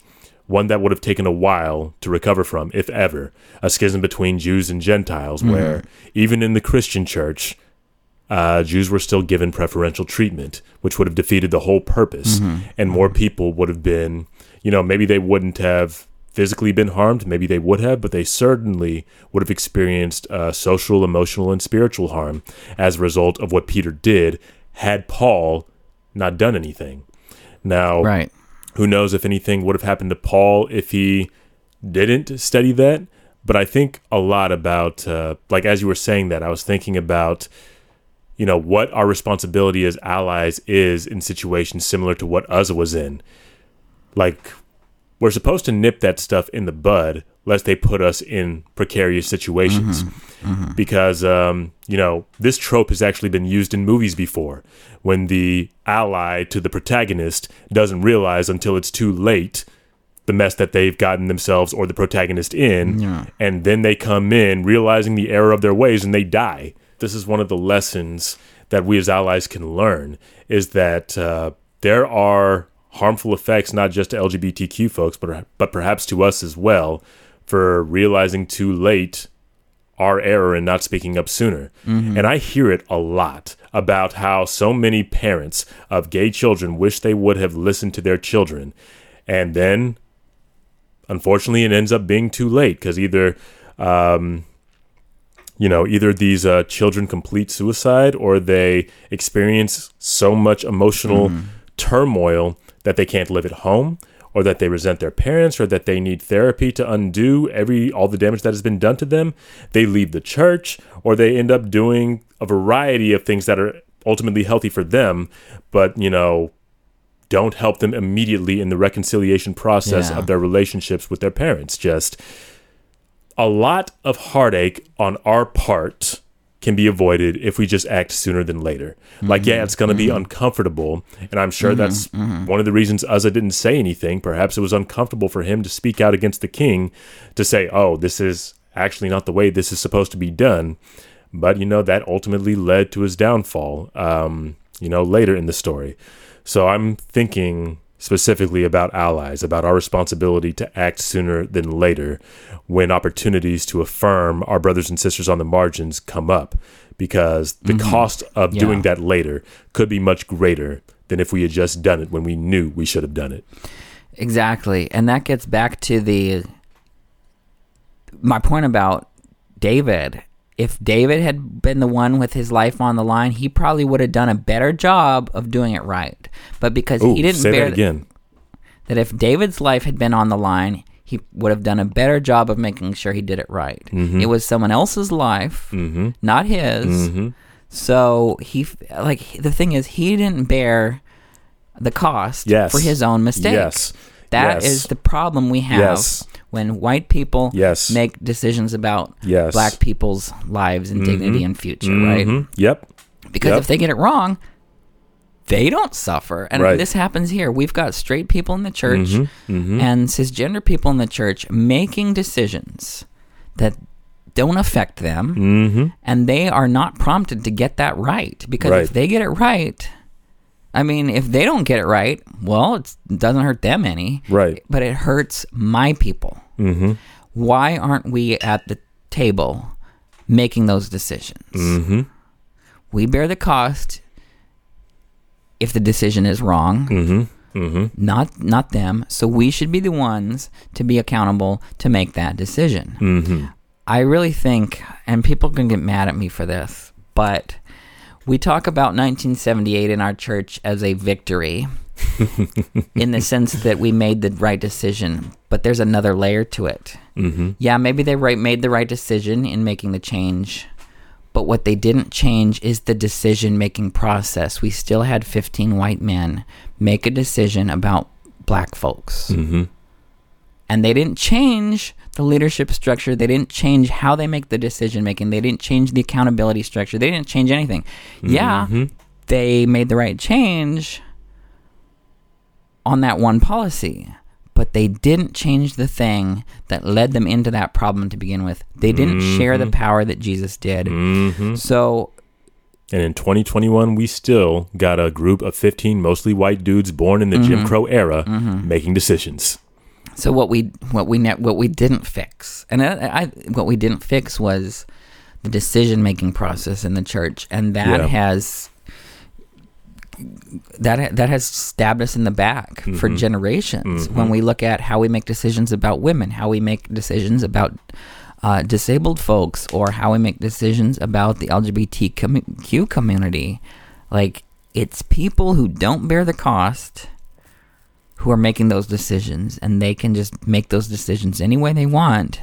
A: one that would have taken a while to recover from, if ever. A schism between Jews and Gentiles, where even in the Christian church, uh, Jews were still given preferential treatment, which would have defeated the whole purpose, and more people would have been, you know, maybe they wouldn't have physically been harmed, maybe they would have, but they certainly would have experienced uh, social, emotional, and spiritual harm as a result of what Peter did had Paul not done anything. Now,
B: Right.
A: Who knows if anything would have happened to Paul if he didn't study that? But I think a lot about, uh, like, as you were saying that, I was thinking about, you know, what our responsibility as allies is in situations similar to what Uzzah was in. Like, we're supposed to nip that stuff in the bud, lest they put us in precarious situations. Because, um, you know, this trope has actually been used in movies before when the ally to the protagonist doesn't realize until it's too late the mess that they've gotten themselves or the protagonist in.
B: Yeah.
A: And then they come in realizing the error of their ways and they die. This is one of the lessons that we as allies can learn is that uh, there are harmful effects not just to LGBTQ folks, but but perhaps to us as well for realizing too late our error in not speaking up sooner. And I hear it a lot about how so many parents of gay children wish they would have listened to their children. And then, unfortunately, it ends up being too late because either, um, you know, either these uh, children complete suicide or they experience so much emotional turmoil that they can't live at home or that they resent their parents or that they need therapy to undo every all the damage that has been done to them they leave the church or they end up doing a variety of things that are ultimately healthy for them but you know don't help them immediately in the reconciliation process
B: Yeah.
A: of their relationships with their parents just a lot of heartache on our part can be avoided if we just act sooner than later. Like, yeah, it's going to be mm-hmm. uncomfortable. And I'm sure mm-hmm. that's mm-hmm. one of the reasons Uzzah didn't say anything. Perhaps it was uncomfortable for him to speak out against the king to say, oh, this is actually not the way this is supposed to be done. But, you know, that ultimately led to his downfall, um, you know, later in the story. So I'm thinking specifically about allies, about our responsibility to act sooner than later when opportunities to affirm our brothers and sisters on the margins come up, because the mm. cost of
B: Yeah.
A: doing that later could be much greater than if we had just done it when we knew we should have done it.
B: Exactly. And that gets back to the my point about David. If David had been the one with his life on the line, he probably would have done a better job of doing it right. But because
A: Ooh,
B: he didn't
A: say
B: bear
A: that again.
B: that if David's life had been on the line, he would have done a better job of making sure he did it right.
A: Mm-hmm.
B: It was someone else's life, not his.
A: Mm-hmm.
B: So he like the thing is he didn't bear the cost
A: Yes.
B: for his own mistakes.
A: Yes.
B: That is
A: Yes.
B: the problem we have
A: Yes.
B: When white people
A: Yes.
B: make decisions about
A: Yes.
B: black people's lives and dignity and future, right?
A: Mhm. Yep.
B: Because
A: Yep.
B: if they get it wrong, they don't suffer. And
A: Right.
B: this happens here. We've got straight people in the church
A: Mm-hmm.
B: and cisgender people in the church making decisions that don't affect them
A: Mm-hmm.
B: and they are not prompted to get that right because
A: Right.
B: if they get it right i mean if they don't get it right well it's, it doesn't hurt them any
A: Right.
B: but it hurts my people
A: Mm-hmm.
B: why aren't we at the table making those decisions
A: Mm-hmm.
B: we bear the cost if the decision is wrong
A: Mm-hmm. Mm-hmm.
B: not not them so we should be the ones to be accountable to make that decision
A: Mm-hmm.
B: I really think, and people can get mad at me for this, but we talk about 1978 in our church as a victory in the sense that we made the right decision, but there's another layer to it.
A: Mm-hmm.
B: Yeah, maybe they right, made the right decision in making the change, but what they didn't change is the decision making process. We still had 15 white men make a decision about black folks
A: Mm-hmm.
B: and they didn't change the leadership structure. They didn't change how they make the decision making. They didn't change the accountability structure. They didn't change anything. Yeah
A: Mhm.
B: they made the right change on that one policy but they didn't change the thing that led them into that problem to begin with. They didn't share the power that jesus did.
A: Mm-hmm.
B: so
A: And in 2021, we still got a group of 15 mostly white dudes born in the Jim Crow era making decisions.
B: So what we what we ne- what we didn't fix, and I, I what we didn't fix was the decision making process in the church, and that
A: Yeah.
B: has that that has stabbed us in the back for generations. When we look at how we make decisions about women, how we make decisions about uh, disabled folks, or how we make decisions about the LGBTQ community, like it's people who don't bear the cost who are making those decisions and they can just make those decisions any way they want.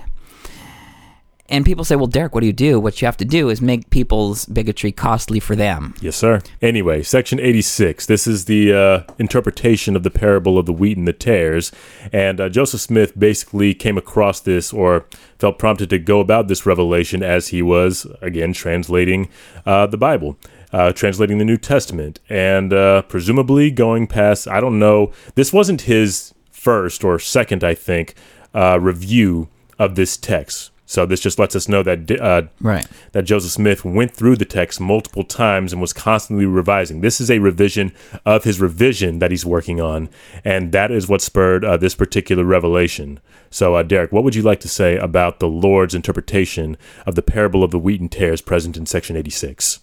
B: And people say, well, Derek, what do you do? What you have to do is make people's bigotry costly for them.
A: Yes, sir. Anyway, section 86. This is the uh, interpretation of the parable of the wheat and the tares. And uh, Joseph Smith basically came across this or felt prompted to go about this revelation as he was, again, translating uh, the Bible. Uh, translating the New Testament and uh, presumably going past, I don't know, this wasn't his first or second, I think, uh, review of this text. So this just lets us know that uh,
B: Right.
A: that Joseph Smith went through the text multiple times and was constantly revising. This is a revision of his revision that he's working on, and that is what spurred uh, this particular revelation. So, uh, Derek, what would you like to say about the Lord's interpretation of the parable of the wheat and tares present in section 86?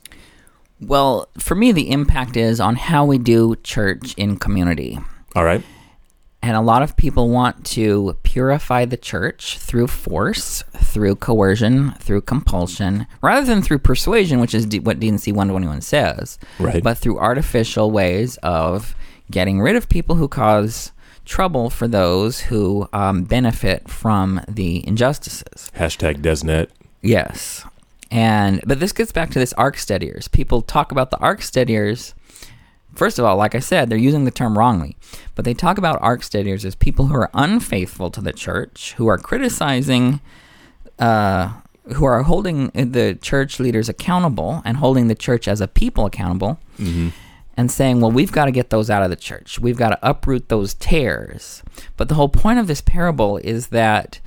B: Well, for me, the impact is on how we do church in community.
A: All right.
B: And a lot of people want to purify the church through force, through coercion, through compulsion, rather than through persuasion, which is D- what D&C 121 says,
A: Right.
B: but through artificial ways of getting rid of people who cause trouble for those who um, benefit from the injustices.
A: Hashtag DezNat.
B: Yes. And but this gets back to this ark steadiers. People talk about the ark steadiers. First of all, like I said, they're using the term wrongly. But they talk about ark steadiers as people who are unfaithful to the church, who are criticizing uh who are holding the church leaders accountable and holding the church as a people accountable and saying, well, we've got to get those out of the church. We've got to uproot those tares. But the whole point of this parable is that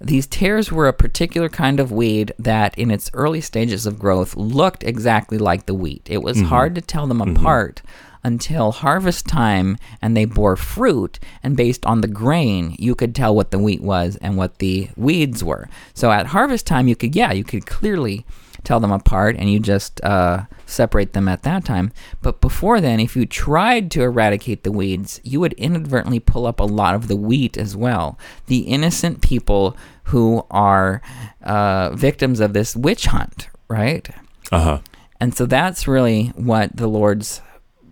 B: these tares were a particular kind of weed that, in its early stages of growth, looked exactly like the wheat. It was mm-hmm. hard to tell them mm-hmm. apart until harvest time and they bore fruit. And based on the grain, you could tell what the wheat was and what the weeds were. So at harvest time, you could, yeah, you could clearly tell them apart and you just uh, separate them at that time. But before then, if you tried to eradicate the weeds, you would inadvertently pull up a lot of the wheat as well. The innocent people who are uh, victims of this witch hunt, right?
A: Uh huh.
B: And so that's really what the Lord's,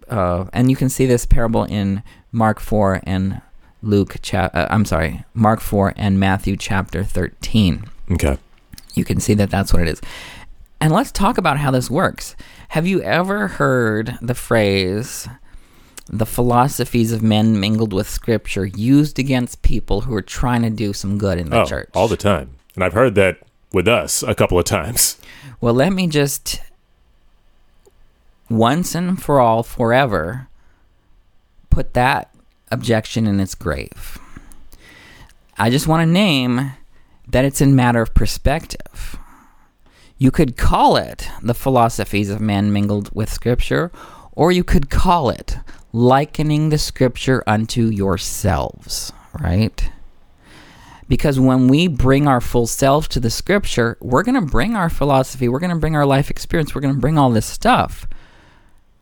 B: uh, and you can see this parable in Mark 4 and Luke, uh, I'm sorry, Mark 4 and Matthew chapter 13.
A: Okay.
B: You can see that that's what it is. And let's talk about how this works. Have you ever heard the phrase, the philosophies of men mingled with scripture used against people who are trying to do some good in the
A: Oh,
B: church?
A: all the time. And I've heard that with us a couple of times.
B: Well, let me just once and for all, forever, put that objection in its grave. I just want to name that it's a matter of perspective. You could call it the philosophies of man mingled with Scripture, or you could call it likening the Scripture unto yourselves, right? Because when we bring our full selves to the Scripture, we're going to bring our philosophy, we're going to bring our life experience, we're going to bring all this stuff.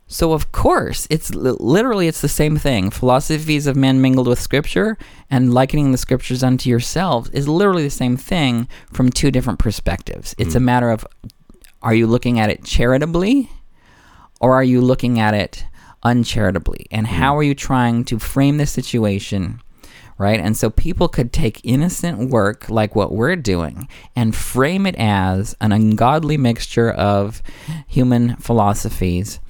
B: So of course, it's literally it's the same thing. Philosophies of men mingled with scripture and likening the scriptures unto yourselves is literally the same thing from two different perspectives. It's a mm. matter of are you looking at it charitably or are you looking at it uncharitably? And mm. how are you trying to frame the situation? Right? And so people could take innocent work like what we're doing and frame it as an ungodly mixture of human philosophies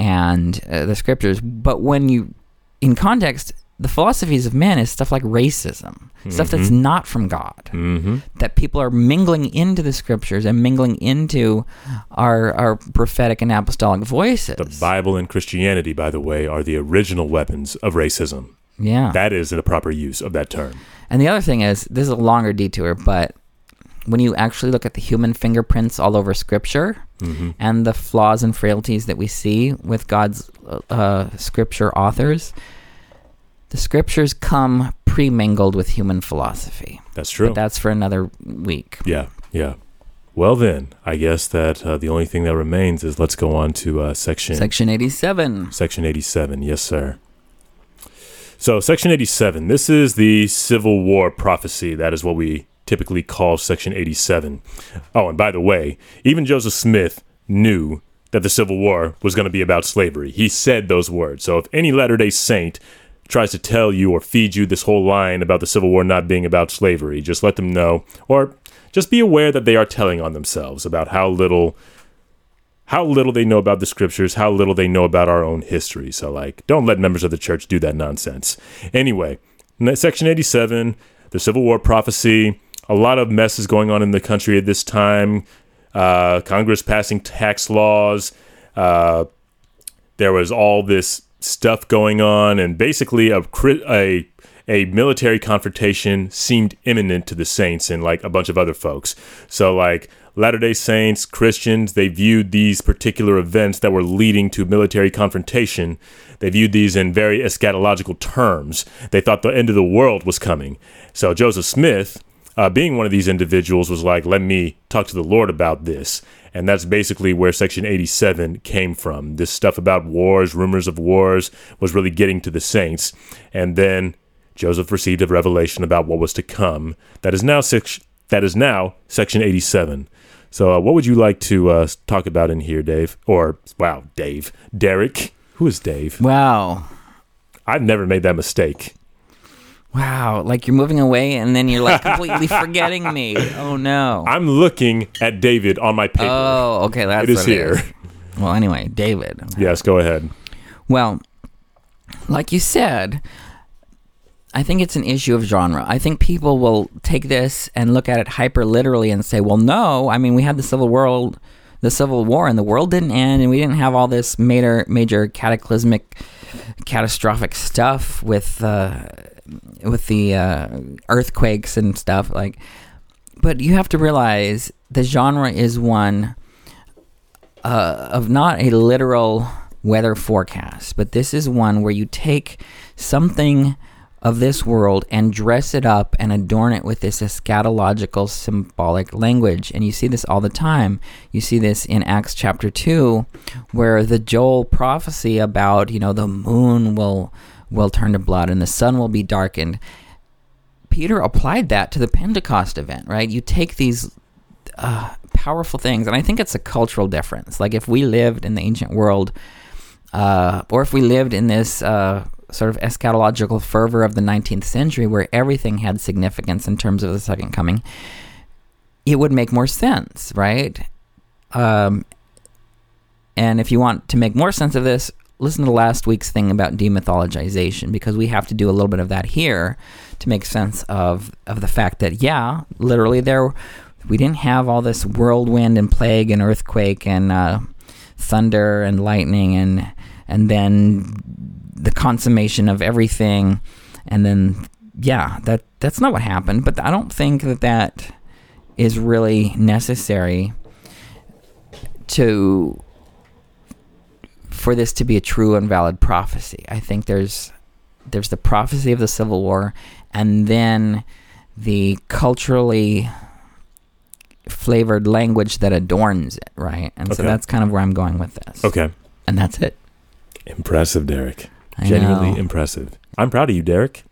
B: and uh, the scriptures. But when you, in context, the philosophies of men is stuff like racism, stuff that's not from God.
A: Mm-hmm.
B: That people are mingling into the scriptures and mingling into our our prophetic and apostolic voices.
A: The Bible and Christianity, by the way, are the original weapons of racism.
B: yeah.
A: That is the proper use of that term.
B: And the other thing is, this is a longer detour, but when you actually look at the human fingerprints all over Scripture
A: Mm-hmm.
B: and the flaws and frailties that we see with God's uh, Scripture authors, the Scriptures come pre-mingled with human philosophy.
A: That's true.
B: But that's for another week.
A: yeah, yeah. Well, then, I guess that uh, the only thing that remains is let's go on to uh, section
B: Section 87.
A: Section 87, yes, sir. So, Section 87, this is the Civil War prophecy. That is what we typically call Section 87. Oh, and by the way, even Joseph Smith knew that the Civil War was going to be about slavery. He said those words. So, if any Latter day Saint tries to tell you or feed you this whole line about the Civil War not being about slavery, just let them know, or just be aware that they are telling on themselves about how little how little they know about the scriptures, how little they know about our own history. So, like, don't let members of the church do that nonsense. Anyway, Section 87, the Civil War prophecy, a lot of mess is going on in the country at this time. Uh, Congress passing tax laws. Uh, there was all this stuff going on, and basically a a a military confrontation seemed imminent to the Saints and like a bunch of other folks. So like Latter Day Saints, Christians, they viewed these particular events that were leading to military confrontation. They viewed these in very eschatological terms. They thought the end of the world was coming. So Joseph Smith, uh, being one of these individuals, was like, "Let me talk to the Lord about this." And that's basically where Section 87 came from. This stuff about wars, rumors of wars, was really getting to the saints. And then Joseph received a revelation about what was to come. That is now six, that is now Section 87. So, uh, what would you like to uh, talk about in here, Dave? Or wow, Dave, Derek. Who is Dave?
B: Wow.
A: I've never made that mistake.
B: Wow. Like you're moving away and then you're like completely forgetting me. Oh, no.
A: I'm looking at David on my paper.
B: Oh, okay. That's
A: it is
B: what
A: here.
B: is. Well, anyway, David.
A: Yes, go ahead.
B: Well, like you said, I think it's an issue of genre. I think people will take this and look at it hyper literally and say, "Well, no. I mean, we had the civil world, the civil war, and the world didn't end, and we didn't have all this major, major cataclysmic, catastrophic stuff with uh, with the uh, earthquakes and stuff." Like, but you have to realize the genre is one uh, of not a literal weather forecast, but this is one where you take something of this world and dress it up and adorn it with this eschatological symbolic language. And you see this all the time. You see this in Acts chapter 2 where the Joel prophecy about, you know, the moon will will turn to blood and the sun will be darkened. Peter applied that to the Pentecost event, right? You take these uh, powerful things, and I think it's a cultural difference. Like if we lived in the ancient world, uh, or if we lived in this uh, sort of eschatological fervor of the 19th century where everything had significance in terms of the second coming, it would make more sense, right? Um, and if you want to make more sense of this, listen to last week's thing about demythologization because we have to do a little bit of that here to make sense of of the fact that yeah, literally there we didn't have all this whirlwind and plague and earthquake and uh, thunder and lightning and and then the consummation of everything. And then yeah that that's not what happened. But i don't think that that is really necessary to for this to be a true and valid prophecy. I think there's there's the prophecy of the civil war and then the culturally flavored language that adorns it right? And so that's kind of where i'm going with this.
A: Okay.
B: and that's it.
A: Impressive, Derek.
B: I
A: Genuinely
B: know.
A: impressive. I'm proud of you, Derek.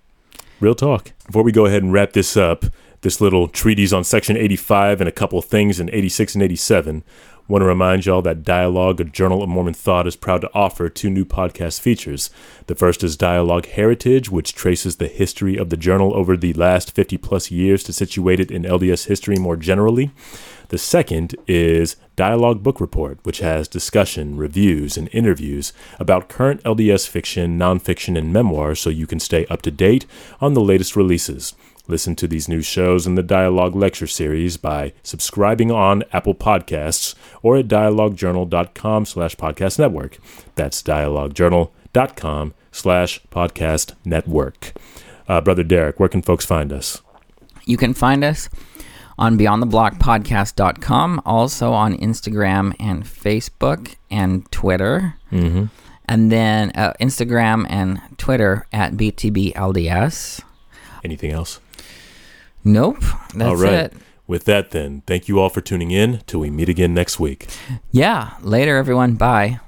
A: Real talk. Before we go ahead and wrap this up, this little treatise on Section 85 and a couple of things in 86 and 87, want to remind y'all that Dialogue, a Journal of Mormon Thought, is proud to offer two new podcast features. The first is Dialogue Heritage, which traces the history of the journal over the last 50 plus years to situate it in LDS history more generally. The second is Dialogue Book Report, which has discussion, reviews, and interviews about current LDS fiction, nonfiction, and memoir so you can stay up to date on the latest releases. Listen to these new shows in the Dialogue Lecture Series by subscribing on Apple Podcasts or at dialoguejournal.com slash podcast network. That's dialoguejournal.com slash podcast network. Uh, Brother Derek, where can folks find us?
B: You can find us on beyondtheblockpodcast.com, also on Instagram and Facebook and Twitter.
A: Mm-hmm.
B: And then uh, Instagram and Twitter at BTBLDS.
A: Anything else?
B: Nope. That's
A: All right.
B: it.
A: With that, then, thank you all for tuning in. Till we meet again next week.
B: Yeah. Later, everyone. Bye.